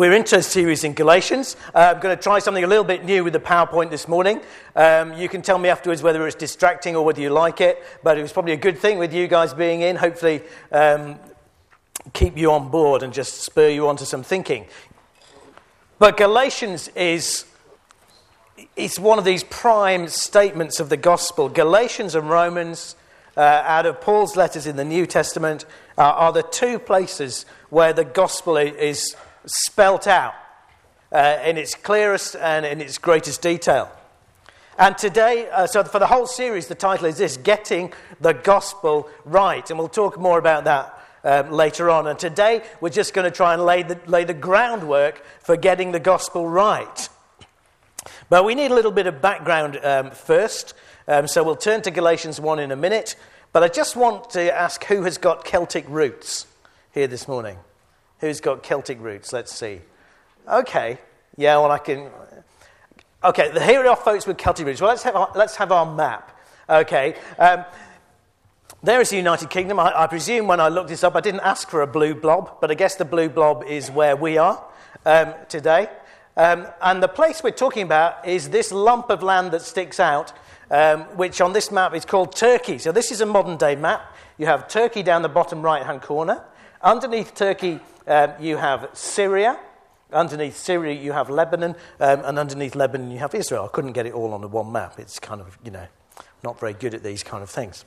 we're into a series in Galatians. Uh, I'm going to try something a little bit new with the PowerPoint this morning. Um, you can tell me afterwards whether it's distracting or whether you like it, but it was probably a good thing with you guys being in. Hopefully, um, keep you on board and just spur you on to some thinking. But Galatians is it's one of these prime statements of the gospel. Galatians and Romans, uh, out of Paul's letters in the New Testament, uh, are the two places where the gospel is spelt out uh, in its clearest and in its greatest detail. And today, uh, so for the whole series, the title is this Getting the Gospel Right. And we'll talk more about that um, later on. And today, we're just going to try and lay the, lay the groundwork for getting the gospel right. But we need a little bit of background um, first. Um, so we'll turn to Galatians 1 in a minute. But I just want to ask who has got Celtic roots here this morning? Who's got Celtic roots? Let's see. Okay. Yeah, well, I can. Okay, here are folks with Celtic roots. Well, let's have our, let's have our map. Okay. Um, there is the United Kingdom. I, I, presume when I looked this up, I didn't ask for a blue blob, but I guess the blue blob is where we are um, today. Um, and the place we're talking about is this lump of land that sticks out, um, which on this map is called Turkey. So this is a modern day map. You have Turkey down the bottom right hand corner. Underneath Turkey, um, you have Syria. Underneath Syria, you have Lebanon. Um, and underneath Lebanon, you have Israel. I couldn't get it all on the one map. It's kind of, you know, not very good at these kind of things.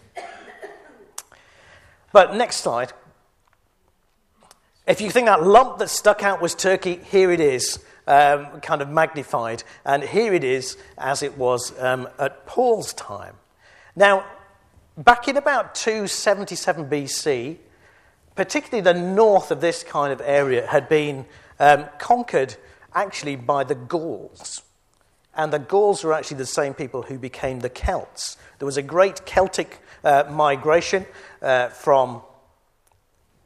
But next slide. If you think that lump that stuck out was Turkey, here it is, um, kind of magnified. And here it is as it was um, at Paul's time. Now, back in about 277 BC, particularly the north of this kind of area, had been um, conquered actually by the Gauls. And the Gauls were actually the same people who became the Celts. There was a great Celtic uh, migration uh, from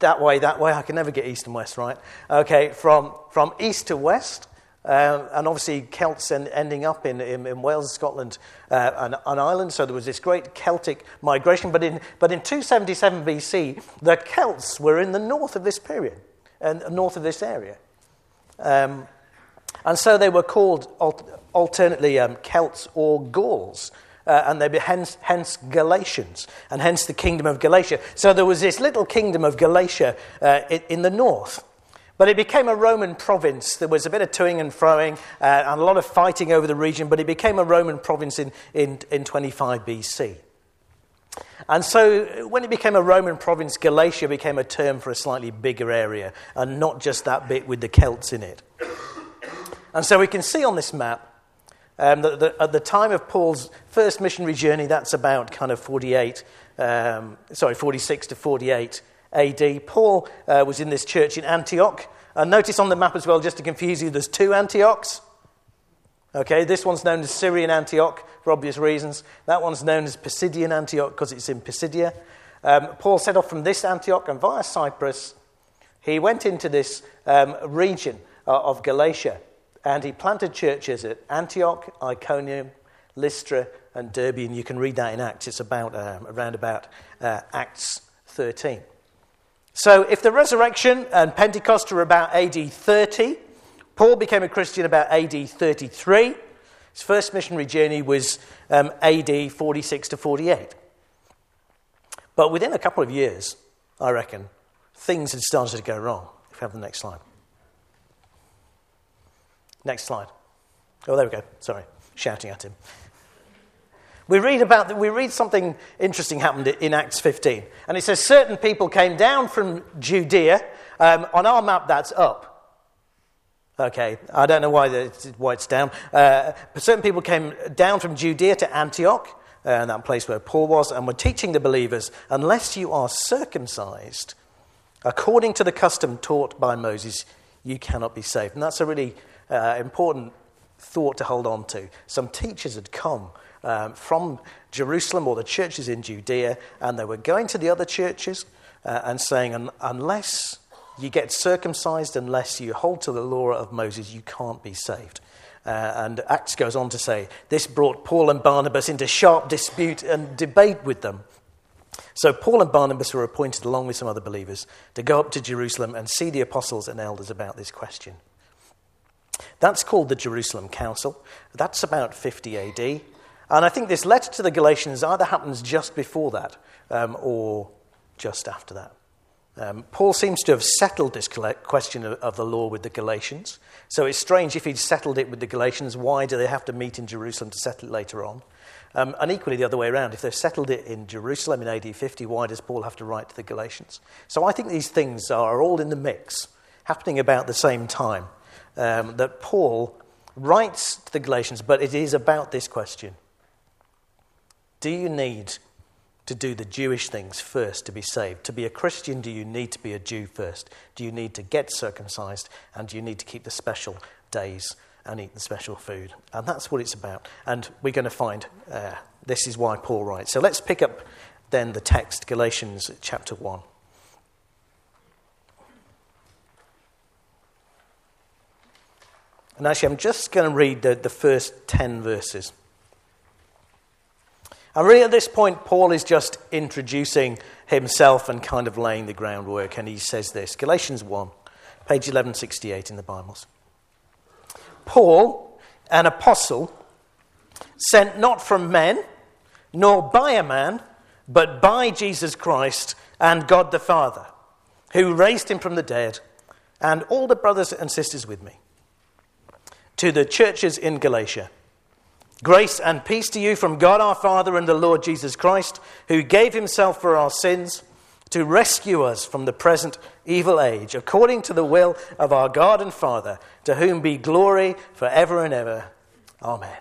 that way, that way. I can never get east and west right. Okay, from, from east to west. Um, and obviously, Celts en- ending up in, in, in Wales, Scotland, uh, and, and, Ireland. So there was this great Celtic migration. But in, but in 277 BC, the Celts were in the north of this period, and north of this area. Um, and so they were called alternately um, Celts or Gauls. Uh, and they be hence, hence Galatians, and hence the kingdom of Galatia. So there was this little kingdom of Galatia uh, in, in the north. But it became a Roman province. There was a bit of toing and froing uh, and a lot of fighting over the region, but it became a Roman province in, in, in 25 BC. And so, when it became a Roman province, Galatia became a term for a slightly bigger area, and not just that bit with the Celts in it. And so, we can see on this map um, that, at the time of Paul's first missionary journey, that's about kind of 48, um, sorry, 46 to 48 AD. Paul uh, was in this church in Antioch. And notice on the map as well, just to confuse you, there's two Antiochs. Okay, this one's known as Syrian Antioch for obvious reasons. That one's known as Pisidian Antioch because it's in Pisidia. Um, Paul set off from this Antioch and via Cyprus, he went into this um, region uh, of Galatia and he planted churches at Antioch, Iconium, Lystra, and Derbe. And you can read that in Acts. It's about um, around about uh, Acts 13. So, if the resurrection and Pentecost are about AD 30, Paul became a Christian about AD 33. His first missionary journey was um, AD 46 to 48. But within a couple of years, I reckon, things had started to go wrong. If we have the next slide. Next slide. Oh, there we go. Sorry, shouting at him. We read about we read something interesting happened in Acts 15, and it says certain people came down from Judea. Um, on our map, that's up. Okay, I don't know why, why it's down. Uh, but certain people came down from Judea to Antioch, uh, that place where Paul was, and were teaching the believers, unless you are circumcised according to the custom taught by Moses, you cannot be saved. And that's a really uh, important thought to hold on to. Some teachers had come um, from Jerusalem or the churches in Judea, and they were going to the other churches uh, and saying, unless you get circumcised, unless you hold to the law of Moses, you can't be saved. Uh, and Acts goes on to say, this brought Paul and Barnabas into sharp dispute and debate with them. So Paul and Barnabas were appointed, along with some other believers, to go up to Jerusalem and see the apostles and elders about this question. That's called the Jerusalem Council. That's about 50 AD. And I think this letter to the Galatians either happens just before that um, or just after that. Um, Paul seems to have settled this question of, of, the law with the Galatians. So it's strange if he'd settled it with the Galatians, why do they have to meet in Jerusalem to settle it later on? Um, and equally the other way around, if they've settled it in Jerusalem in AD 50, why does Paul have to write to the Galatians? So I think these things are all in the mix, happening about the same time. Um, that Paul writes to the Galatians, but it is about this question Do you need to do the Jewish things first to be saved. To be a Christian, do you need to be a Jew first? Do you need to get circumcised? And do you need to keep the special days and eat the special food? And that's what it's about. And we're going to find uh, this is why Paul writes. So let's pick up then the text, Galatians chapter 1. And actually, I'm just going to read the, the first 10 verses. And really, at this point, Paul is just introducing himself and kind of laying the groundwork. And he says this Galatians 1, page 1168 in the Bibles. Paul, an apostle, sent not from men, nor by a man, but by Jesus Christ and God the Father, who raised him from the dead, and all the brothers and sisters with me. To the churches in Galatia. Grace and peace to you from God our Father and the Lord Jesus Christ, who gave himself for our sins to rescue us from the present evil age, according to the will of our God and Father, to whom be glory forever and ever. Amen.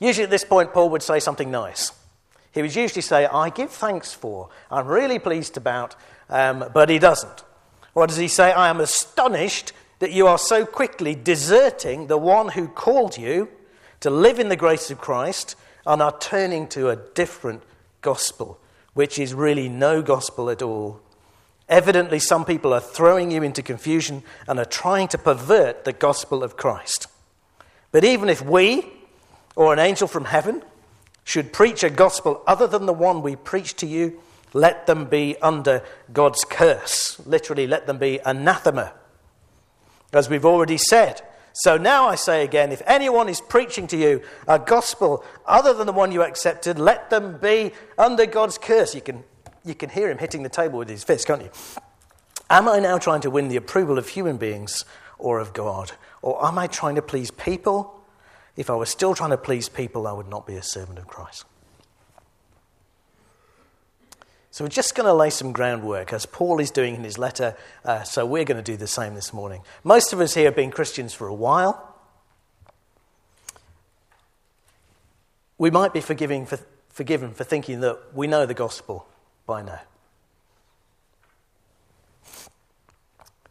Usually at this point, Paul would say something nice. He would usually say, I give thanks for, I'm really pleased about, um, but he doesn't. What does he say? I am astonished that you are so quickly deserting the one who called you to live in the grace of Christ and are turning to a different gospel, which is really no gospel at all. Evidently, some people are throwing you into confusion and are trying to pervert the gospel of Christ. But even if we, or an angel from heaven, should preach a gospel other than the one we preach to you, let them be under God's curse. Literally, let them be anathema. As we've already said, so now I say again if anyone is preaching to you a gospel other than the one you accepted, let them be under God's curse. You can, you can hear him hitting the table with his fist, can't you? Am I now trying to win the approval of human beings or of God? Or am I trying to please people? If I was still trying to please people, I would not be a servant of Christ. So we're just going to lay some groundwork as Paul is doing in his letter. Uh, so we're going to do the same this morning. Most of us here have been Christians for a while. We might be forgiving for, forgiven for thinking that we know the gospel by now.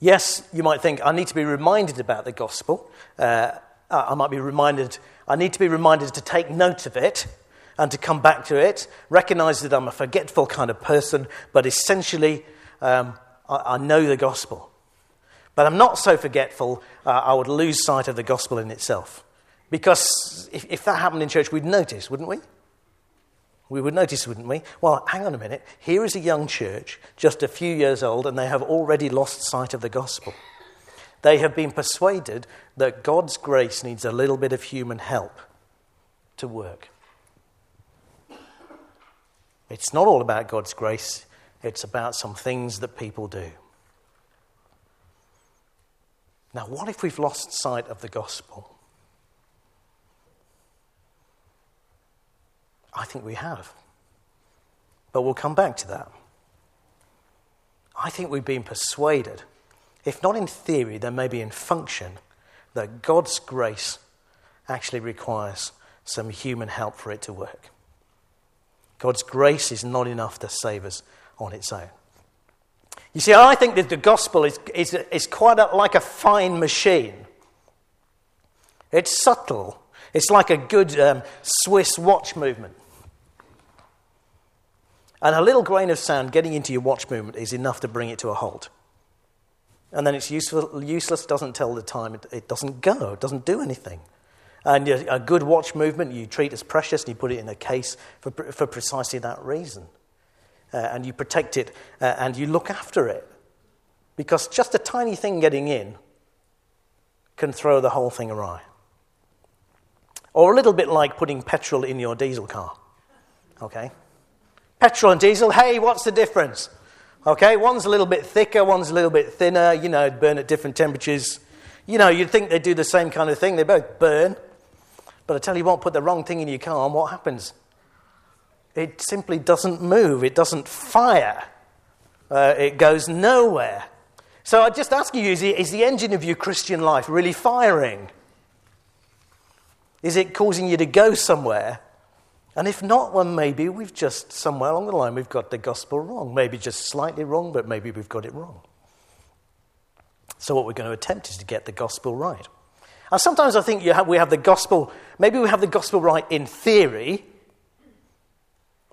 Yes, you might think, I need to be reminded about the gospel. Uh, I might be reminded, I need to be reminded to take note of it and to come back to it, recognize that I'm a forgetful kind of person, but essentially um, I, I, know the gospel. But I'm not so forgetful, uh, I would lose sight of the gospel in itself. Because if, if that happened in church, we'd notice, wouldn't we? We would notice, wouldn't we? Well, hang on a minute. Here is a young church, just a few years old, and they have already lost sight of the gospel. They have been persuaded that God's grace needs a little bit of human help to work. It's not all about God's grace, it's about some things that people do. Now, what if we've lost sight of the gospel? I think we have. But we'll come back to that. I think we've been persuaded, if not in theory, then maybe in function, that God's grace actually requires some human help for it to work. God's grace is not enough to save us on its own. You see, I think that the gospel is, is, is quite a, like a fine machine. It's subtle. It's like a good um, Swiss watch movement. And a little grain of sand getting into your watch movement is enough to bring it to a halt. And then it's useful, useless, doesn't tell the time, it, it doesn't go, it doesn't do anything. And a good watch movement you treat as precious and you put it in a case for, for precisely that reason. Uh, and you protect it uh, and you look after it. Because just a tiny thing getting in can throw the whole thing awry. Or a little bit like putting petrol in your diesel car. Okay? Petrol and diesel, hey, what's the difference? Okay, one's a little bit thicker, one's a little bit thinner, you know, burn at different temperatures. You know, you'd think they do the same kind of thing, they both burn. But I tell you what, put the wrong thing in your car, and what happens? It simply doesn't move, it doesn't fire, uh, it goes nowhere. So I just ask you is the, is the engine of your Christian life really firing? Is it causing you to go somewhere? And if not, well, maybe we've just, somewhere along the line, we've got the gospel wrong. Maybe just slightly wrong, but maybe we've got it wrong. So, what we're going to attempt is to get the gospel right. And sometimes I think have, we have the gospel, maybe we have the gospel right in theory,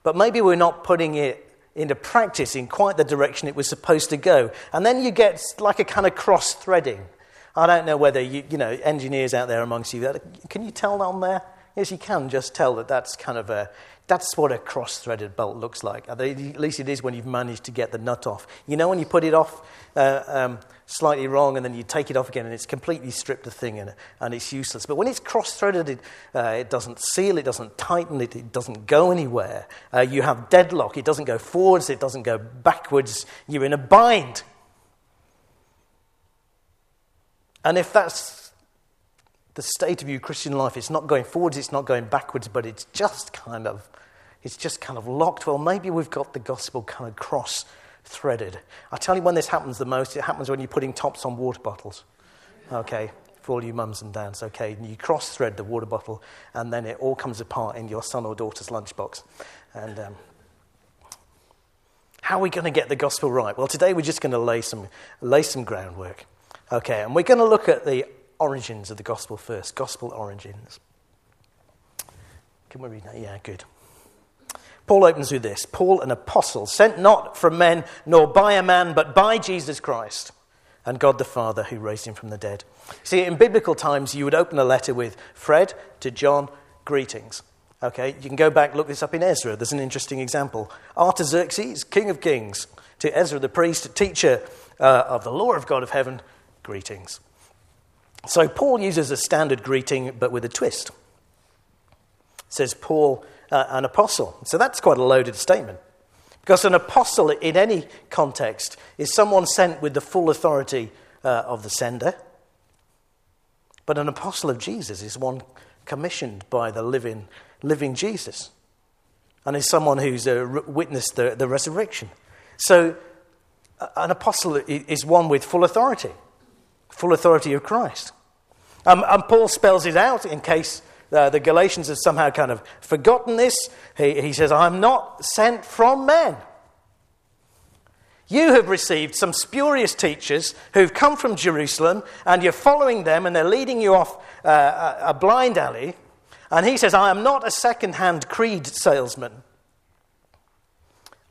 but maybe we're not putting it into practice in quite the direction it was supposed to go. And then you get like a kind of cross threading. I don't know whether you, you know, engineers out there amongst you, uh, can you tell on there? Yes, you can just tell that that's kind of a, that's what a cross-threaded bolt looks like. At least it is when you've managed to get the nut off. You know when you put it off uh, um, slightly wrong and then you take it off again and it's completely stripped the thing and, and it's useless. But when it's cross-threaded, it, uh, it doesn't seal, it doesn't tighten, it, it doesn't go anywhere. Uh, you have deadlock. It doesn't go forwards, it doesn't go backwards. You're in a bind. And if that's the state of your Christian life. It's not going forwards, it's not going backwards, but it's just kind of, it's just kind of locked. Well, maybe we've got the gospel kind of cross threaded. I tell you when this happens the most, it happens when you're putting tops on water bottles. Okay, for all you mums and dads, okay, and you cross thread the water bottle, and then it all comes apart in your son or daughter's lunchbox. And um, how are we going to get the gospel right? Well, today we're just going to lay some, lay some groundwork. Okay, and we're going to look at the origins of the gospel first. Gospel origins. Can we read that? Yeah, good. Paul opens with this Paul, an apostle, sent not from men nor by a man, but by Jesus Christ and God the Father who raised him from the dead. See, in biblical times, you would open a letter with Fred to John, greetings. Okay, you can go back, look this up in Ezra. There's an interesting example. Artaxerxes, king of kings, to Ezra the priest, teacher uh, of the law of God of heaven, greetings. So Paul uses a standard greeting, but with a twist. says Paul, uh, an apostle. So that's quite a loaded statement. Because an apostle, in any context, is someone sent with the full authority uh, of the sender. But an apostle of Jesus is one commissioned by the living, living Jesus and is someone who's uh, witnessed the, the resurrection. So, an apostle is one with full authority full authority of Christ. Um, and Paul spells it out in case uh, the Galatians have somehow kind of forgotten this. He, he says, I'm not sent from men. You have received some spurious teachers who've come from Jerusalem, and you're following them, and they're leading you off uh, a blind alley. And he says, I am not a second hand creed salesman.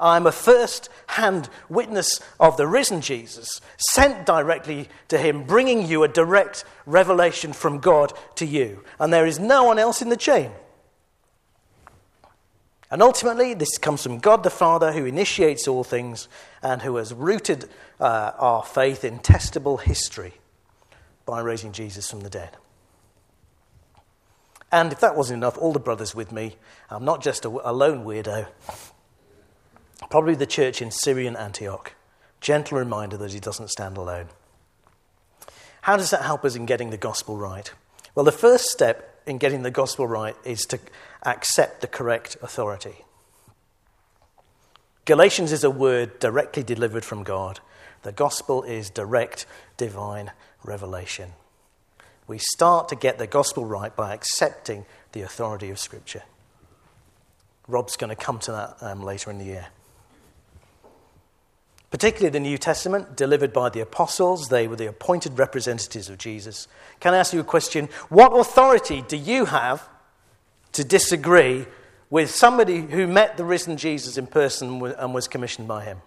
I'm a first hand witness of the risen Jesus, sent directly to him, bringing you a direct revelation from God to you. And there is no one else in the chain. And ultimately, this comes from God the Father, who initiates all things and who has rooted uh, our faith in testable history by raising Jesus from the dead. And if that wasn't enough, all the brothers with me, I'm not just a, a lone weirdo, Probably the church in Syrian Antioch. Gentle reminder that he doesn't stand alone. How does that help us in getting the gospel right? Well, the first step in getting the gospel right is to accept the correct authority. Galatians is a word directly delivered from God. The gospel is direct divine revelation. We start to get the gospel right by accepting the authority of Scripture. Rob's going to come to that um, later in the year particularly the New Testament, delivered by the apostles. They were the appointed representatives of Jesus. Can I ask you a question? What authority do you have to disagree with somebody who met the risen Jesus in person and was commissioned by him?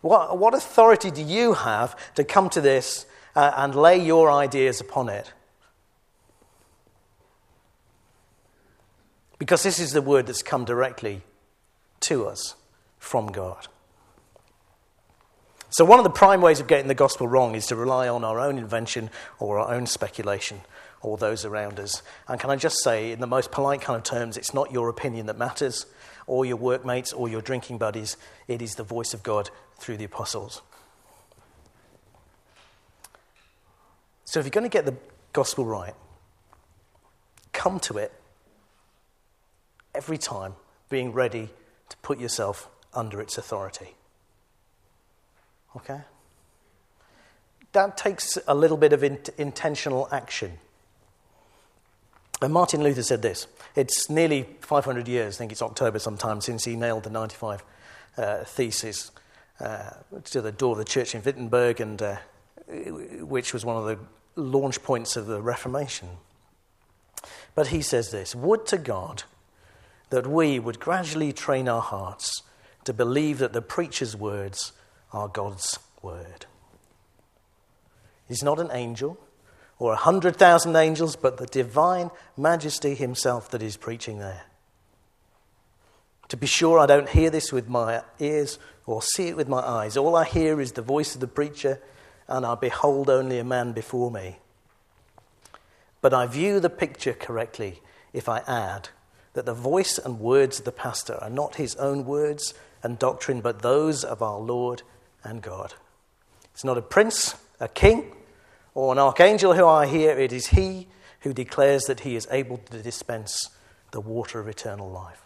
What, what authority do you have to come to this uh, and lay your ideas upon it? Because this is the word that's come directly to us from God. So, one of the prime ways of getting the gospel wrong is to rely on our own invention or our own speculation or those around us. And can I just say, in the most polite kind of terms, it's not your opinion that matters, or your workmates, or your drinking buddies. It is the voice of God through the apostles. So, if you're going to get the gospel right, come to it every time being ready to put yourself under its authority. Okay? That takes a little bit of in- intentional action. And Martin Luther said this it's nearly 500 years, I think it's October sometime, since he nailed the 95 uh, thesis uh, to the door of the church in Wittenberg, and, uh, which was one of the launch points of the Reformation. But he says this Would to God that we would gradually train our hearts to believe that the preacher's words are God's word. He's not an angel or a hundred thousand angels, but the divine majesty himself that is preaching there. To be sure, I don't hear this with my ears or see it with my eyes. All I hear is the voice of the preacher, and I behold only a man before me. But I view the picture correctly if I add that the voice and words of the pastor are not his own words and doctrine, but those of our Lord and God. It's not a prince, a king, or an archangel who I hear, it is he who declares that he is able to dispense the water of eternal life.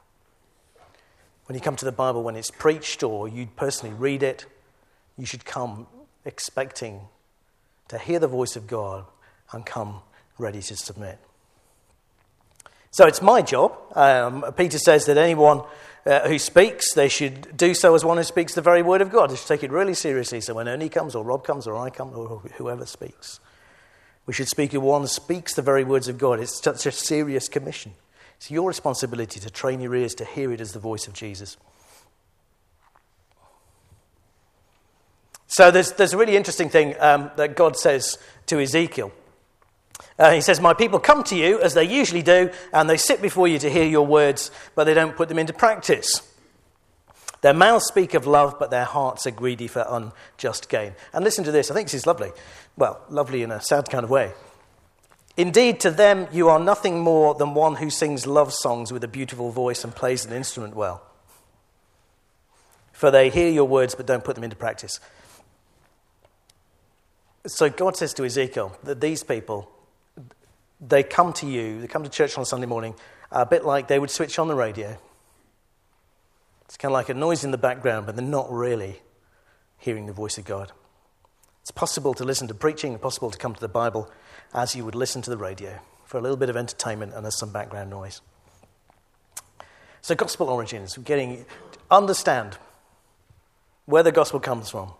When you come to the Bible, when it's preached or you personally read it, you should come expecting to hear the voice of God and come ready to submit. So it's my job. Um, Peter says that anyone uh, who speaks, they should do so as one who speaks the very word of God. They should take it really seriously. So when Ernie comes, or Rob comes, or I come, or whoever speaks, we should speak as one speaks the very words of God. It's such a serious commission. It's your responsibility to train your ears to hear it as the voice of Jesus. So there's, there's a really interesting thing um, that God says to Ezekiel. Uh, he says, My people come to you as they usually do, and they sit before you to hear your words, but they don't put them into practice. Their mouths speak of love, but their hearts are greedy for unjust gain. And listen to this. I think this is lovely. Well, lovely in a sad kind of way. Indeed, to them, you are nothing more than one who sings love songs with a beautiful voice and plays an instrument well. For they hear your words, but don't put them into practice. So God says to Ezekiel that these people they come to you, they come to church on Sunday morning, a bit like they would switch on the radio. It's kind of like a noise in the background, but they're not really hearing the voice of God. It's possible to listen to preaching, possible to come to the Bible as you would listen to the radio for a little bit of entertainment and there's some background noise. So, gospel origins, getting understand where the gospel comes from.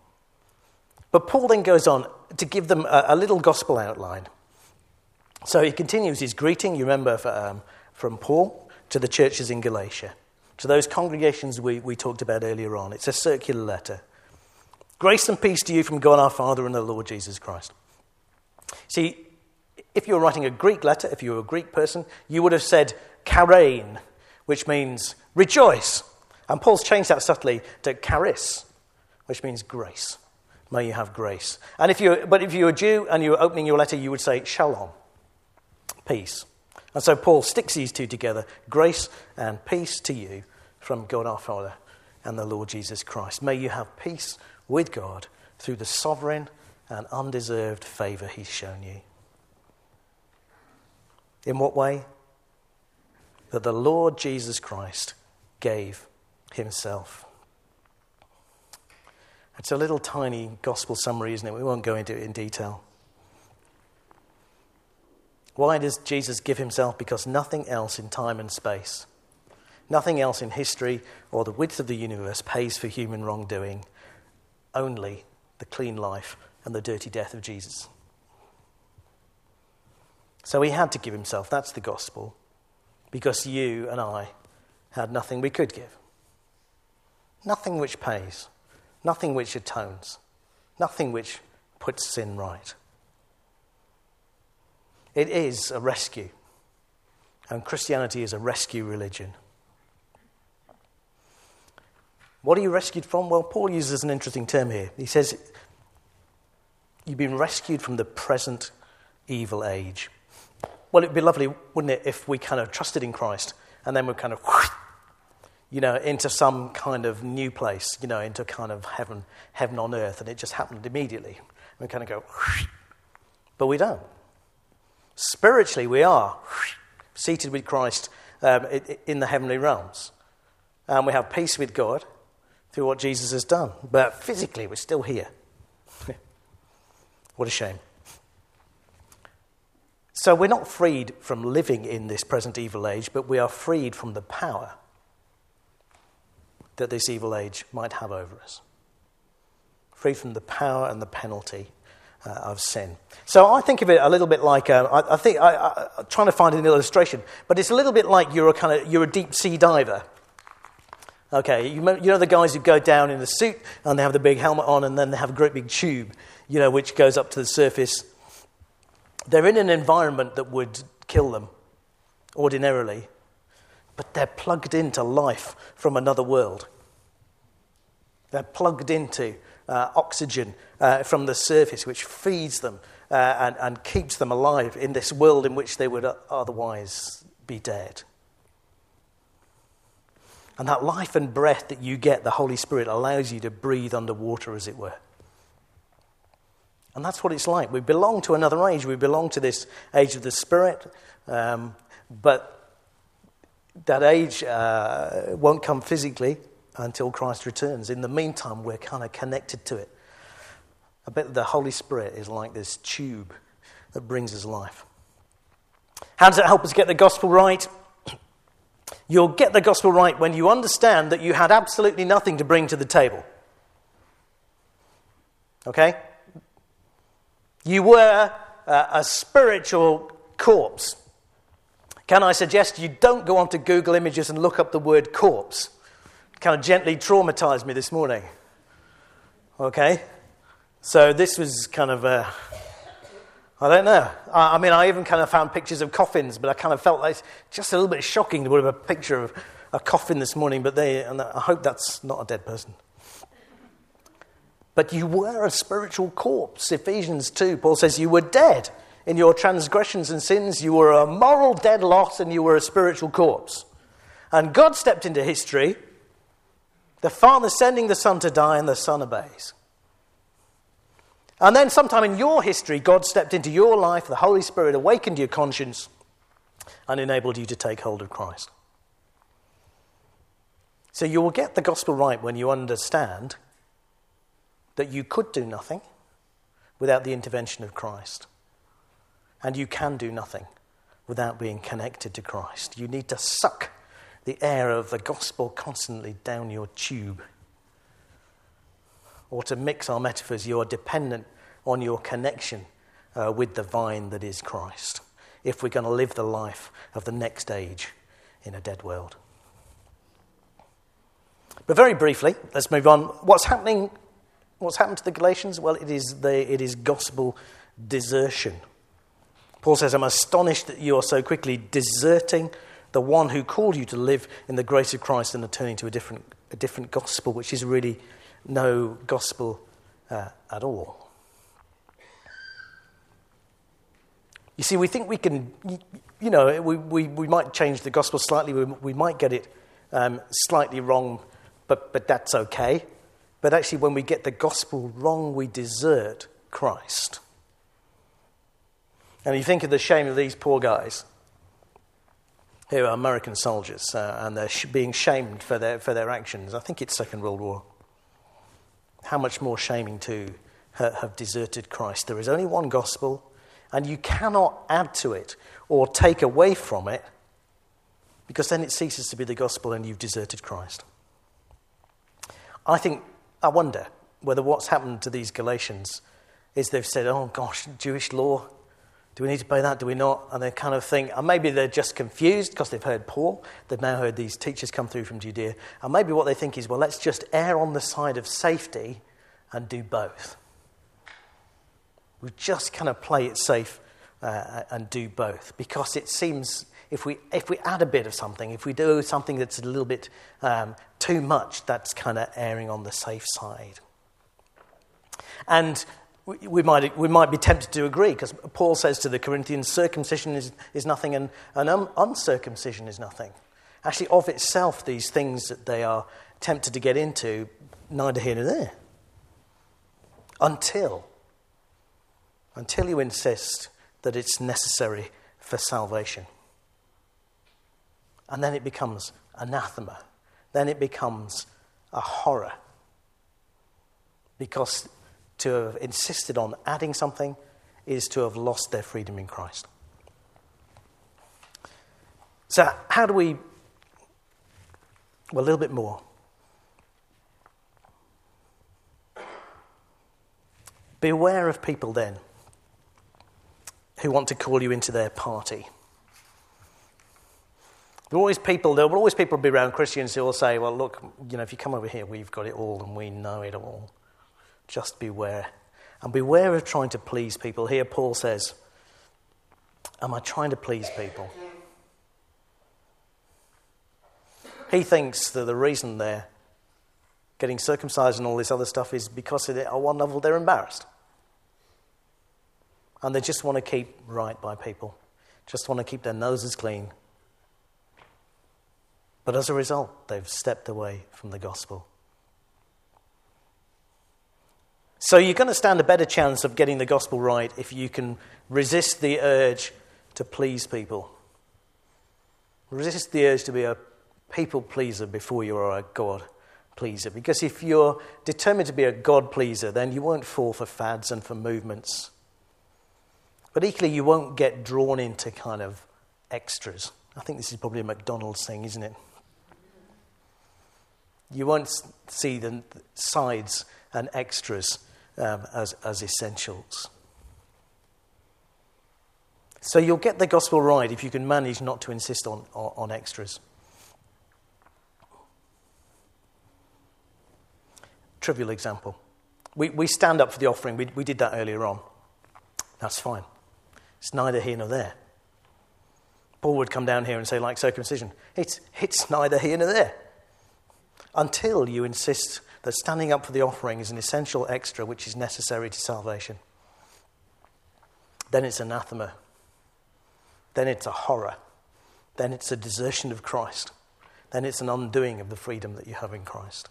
But Paul then goes on to give them a, a little gospel outline. So he continues his greeting, you remember, for, um, from Paul to the churches in Galatia, to those congregations we, we talked about earlier on. It's a circular letter. Grace and peace to you from God our Father and the Lord Jesus Christ. See, if you were writing a Greek letter, if you were a Greek person, you would have said chairein, which means rejoice. And Paul's changed that subtly to charis, which means grace. May you have grace. And if you, but if you're a Jew and you were opening your letter, you would say shalom peace. And so Paul sticks these two together grace and peace to you from God our Father and the Lord Jesus Christ. May you have peace with God through the sovereign and undeserved favour he's shown you. In what way? That the Lord Jesus Christ gave himself. It's a little tiny gospel summary, isn't it? We won't go into it in detail. Why does Jesus give himself? Because nothing else in time and space, nothing else in history or the width of the universe pays for human wrongdoing, only the clean life and the dirty death of Jesus. So he had to give himself. That's the gospel. Because you and I had nothing we could give. Nothing which pays, nothing which atones, nothing which puts sin right. It is a rescue. And Christianity is a rescue religion. What are you rescued from? Well, Paul uses an interesting term here. He says, You've been rescued from the present evil age. Well, it'd be lovely, wouldn't it, if we kind of trusted in Christ and then we're kind of, you know, into some kind of new place, you know, into kind of heaven, heaven on earth, and it just happened immediately. We kind of go, but we don't. Spiritually, we are seated with Christ um, in the heavenly realms. And we have peace with God through what Jesus has done. But physically, we're still here. what a shame. So we're not freed from living in this present evil age, but we are freed from the power that this evil age might have over us. Freed from the power and the penalty uh, of sin. So I think of it a little bit like uh, I, I, think I, am trying to find an illustration, but it's a little bit like you're a kind of you're a deep sea diver. Okay, you, you know the guys who go down in the suit and they have the big helmet on, and then they have a great big tube, you know, which goes up to the surface. They're in an environment that would kill them ordinarily, but they're plugged into life from another world. They're plugged into uh, oxygen uh, from the surface, which feeds them uh, and, and keeps them alive in this world in which they would otherwise be dead. And that life and breath that you get, the Holy Spirit allows you to breathe underwater, as it were. And that's what it's like. We belong to another age. We belong to this age of the Spirit. Um, but that age uh, won't come physically until Christ returns. In the meantime, we're kind of connected to it. I bet the Holy Spirit is like this tube that brings us life. How does it help us get the gospel right? You'll get the gospel right when you understand that you had absolutely nothing to bring to the table. Okay? You were a spiritual corpse. Can I suggest you don't go onto Google Images and look up the word corpse? Kind of gently traumatized me this morning. Okay? So this was kind of a. I don't know. I, I, mean, I even kind of found pictures of coffins, but I kind of felt like it's just a little bit shocking to have a picture of a coffin this morning, but they, and I hope that's not a dead person. But you were a spiritual corpse. Ephesians 2, Paul says you were dead in your transgressions and sins. You were a moral dead lot and you were a spiritual corpse. And God stepped into history the Father sending the Son to die, and the Son obeys. And then, sometime in your history, God stepped into your life, the Holy Spirit awakened your conscience and enabled you to take hold of Christ. So, you will get the gospel right when you understand that you could do nothing without the intervention of Christ. And you can do nothing without being connected to Christ. You need to suck the air of the gospel constantly down your tube. Or to mix our metaphors, you are dependent on your connection uh, with the vine that is Christ, if we're going to live the life of the next age in a dead world. But very briefly, let's move on. What's happening? What's happened to the Galatians? Well, it is, the, it is gospel desertion. Paul says, I'm astonished that you are so quickly deserting the one who called you to live in the grace of Christ and are turning to a different, a different gospel, which is really no gospel uh, at all. You see, we think we can, you know, we, we, we might change the gospel slightly, we, we might get it um, slightly wrong, but, but that's okay. But actually, when we get the gospel wrong, we desert Christ. And you think of the shame of these poor guys who are American soldiers, uh, and they're sh- being shamed for their, for their actions. I think it's Second World War. How much more shaming to ha- have deserted Christ? There is only one gospel, and you cannot add to it or take away from it, because then it ceases to be the gospel and you've deserted Christ. I think, I wonder whether what's happened to these Galatians is they've said, oh gosh, Jewish law, do we need to pay that? Do we not? And they kind of think, and maybe they're just confused because they've heard Paul. They've now heard these teachers come through from Judea. And maybe what they think is, well, let's just err on the side of safety and do both. We just kind of play it safe uh, and do both because it seems if we, if we add a bit of something, if we do something that's a little bit um, too much, that's kind of erring on the safe side. And we, might, we might be tempted to agree because Paul says to the Corinthians, circumcision is, is nothing and, and un- uncircumcision is nothing. Actually, of itself, these things that they are tempted to get into, neither here nor there. Until, until you insist that it's necessary for salvation. And then it becomes anathema. Then it becomes a horror. Because to have insisted on adding something is to have lost their freedom in Christ. So, how do we. Well, a little bit more. Beware of people then who want to call you into their party. There always people, there will always people be around Christians who will say, well, look, you know, if you come over here, we've got it all and we know it all. Just beware. And beware of trying to please people. Here, Paul says, Am I trying to please people? He thinks that the reason they're getting circumcised and all this other stuff is because at one level they're embarrassed. And they just want to keep right by people, just want to keep their noses clean but as a result, they've stepped away from the gospel. So you're going to stand a better chance of getting the gospel right if you can resist the urge to please people. Resist the urge to be a people pleaser before you are a God pleaser. Because if you're determined to be a God pleaser, then you won't fall for fads and for movements. But equally, you won't get drawn into kind of extras. I think this is probably a McDonald's thing, isn't it? You won't see the sides and extras um, as, as essentials. So you'll get the gospel right if you can manage not to insist on, on, on extras. Trivial example. We, we stand up for the offering. We, we did that earlier on. That's fine. It's neither here nor there. Paul would come down here and say, like circumcision, it's, it's neither here nor there until you insist that standing up for the offering is an essential extra which is necessary to salvation. Then it's anathema. Then it's a horror. Then it's a desertion of Christ. Then it's an undoing of the freedom that you have in Christ.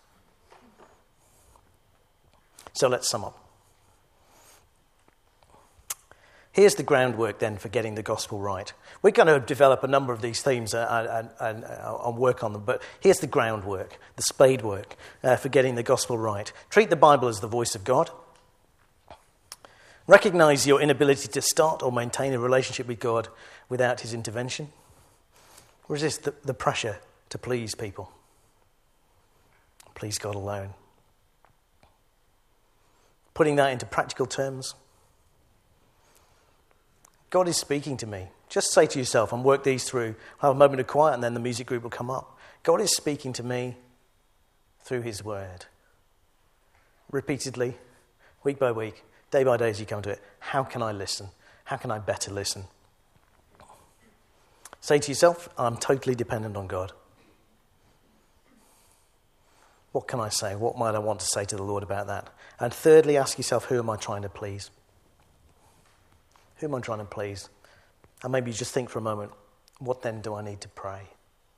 So let's sum up. Here's the groundwork then for getting the gospel right. We're going to develop a number of these themes and, and, and work on them, but here's the groundwork, the spade work uh, for getting the gospel right. Treat the Bible as the voice of God. Recognize your inability to start or maintain a relationship with God without His intervention. Resist the, the pressure to please people. Please God alone. Putting that into practical terms. God is speaking to me. Just say to yourself and work these through. I'll have a moment of quiet and then the music group will come up. God is speaking to me through His Word. Repeatedly, week by week, day by day as you come to it. How can I listen? How can I better listen? Say to yourself, I'm totally dependent on God. What can I say? What might I want to say to the Lord about that? And thirdly, ask yourself, who am I trying to please? Who am I trying to please? And maybe you just think for a moment, what then do I need to pray?